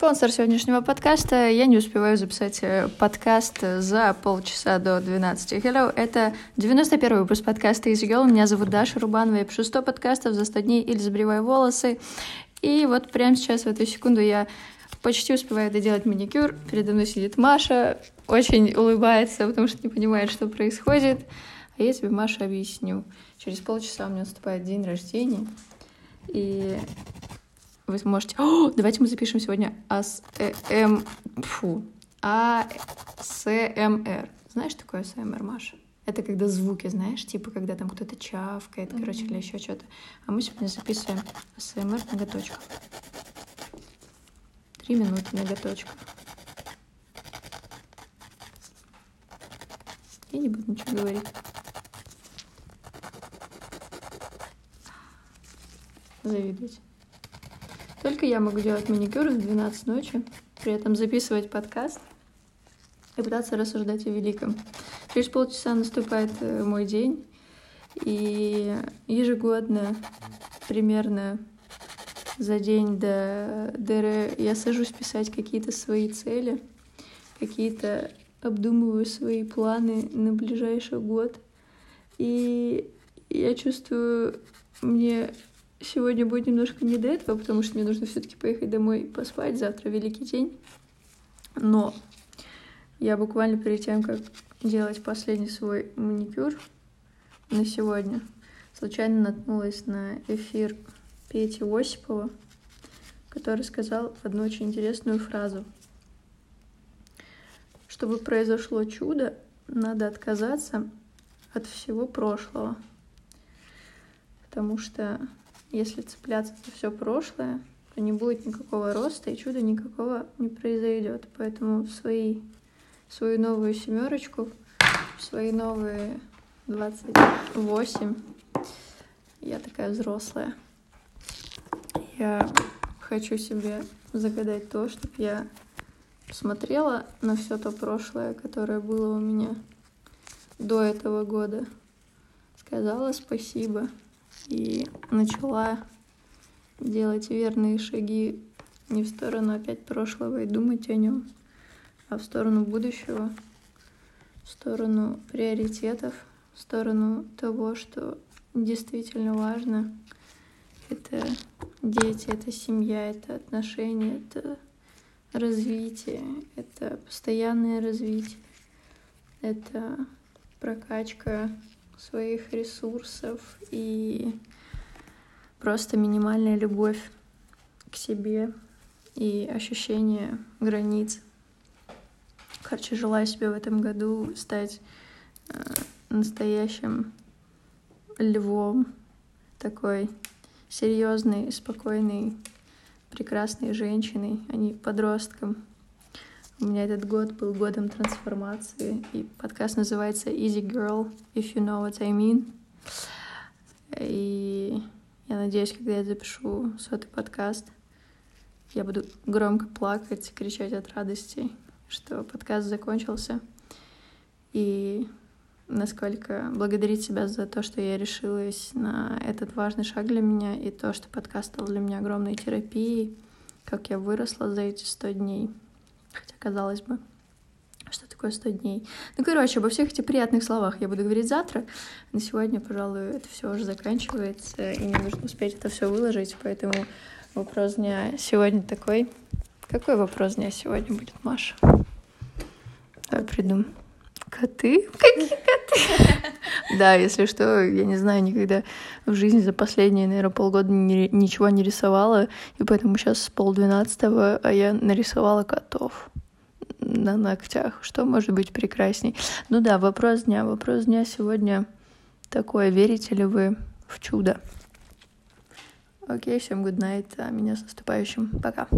Спонсор сегодняшнего подкаста. Я не успеваю записать э, подкаст за полчаса до 12. Hello, это 91 выпуск подкаста Easy Girl. Меня зовут Даша Рубанова. Я пишу 100 подкастов за 100 дней или забриваю волосы. И вот прямо сейчас, в эту секунду, я почти успеваю доделать маникюр. Передо мной сидит Маша, очень улыбается, потому что не понимает, что происходит. А я тебе, Маша, объясню. Через полчаса у меня наступает день рождения. И вы сможете... О, давайте мы запишем сегодня АСМ... Эм, фу. АСМР. Знаешь, такое АСМР, Маша? Это когда звуки, знаешь, типа когда там кто-то чавкает, mm-hmm. короче, или еще что-то. А мы сегодня записываем АСМР ноготочков. Три минуты ноготочков. Я не буду ничего говорить. Завидуйте. Только я могу делать маникюр в 12 ночи, при этом записывать подкаст и пытаться рассуждать о великом. Через полчаса наступает э, мой день, и ежегодно примерно за день до ДР я сажусь писать какие-то свои цели, какие-то обдумываю свои планы на ближайший год. И я чувствую, мне Сегодня будет немножко не до этого, потому что мне нужно все-таки поехать домой поспать. Завтра великий день. Но я буквально перед тем, как делать последний свой маникюр на сегодня, случайно наткнулась на эфир Пети Осипова, который сказал одну очень интересную фразу. Чтобы произошло чудо, надо отказаться от всего прошлого. Потому что если цепляться за все прошлое, то не будет никакого роста и чуда никакого не произойдет. Поэтому свои, свою новую семерочку, свои новые 28, я такая взрослая. Я хочу себе загадать то, чтобы я смотрела на все то прошлое, которое было у меня до этого года, сказала спасибо и начала делать верные шаги не в сторону опять прошлого и думать о нем, а в сторону будущего, в сторону приоритетов, в сторону того, что действительно важно. Это дети, это семья, это отношения, это развитие, это постоянное развитие, это прокачка своих ресурсов и просто минимальная любовь к себе и ощущение границ. Короче, желаю себе в этом году стать э, настоящим львом, такой серьезной, спокойной, прекрасной женщиной, а не подростком. У меня этот год был годом трансформации, и подкаст называется Easy Girl, if you know what I mean. И я надеюсь, когда я запишу сотый подкаст, я буду громко плакать, кричать от радости, что подкаст закончился. И насколько благодарить себя за то, что я решилась на этот важный шаг для меня, и то, что подкаст стал для меня огромной терапией, как я выросла за эти сто дней. Хотя, казалось бы, что такое 100 дней. Ну, короче, обо всех этих приятных словах я буду говорить завтра. На сегодня, пожалуй, это все уже заканчивается, и мне нужно успеть это все выложить, поэтому вопрос дня сегодня такой. Какой вопрос дня сегодня будет, Маша? Давай придумаем. Коты? Какие коты? Да, если что, я не знаю, никогда в жизни за последние, наверное, полгода ничего не рисовала, и поэтому сейчас полдвенадцатого, а я нарисовала котов на ногтях. Что может быть прекрасней? Ну да, вопрос дня. Вопрос дня сегодня такой. Верите ли вы в чудо? Окей, всем good night. А меня с наступающим. Пока.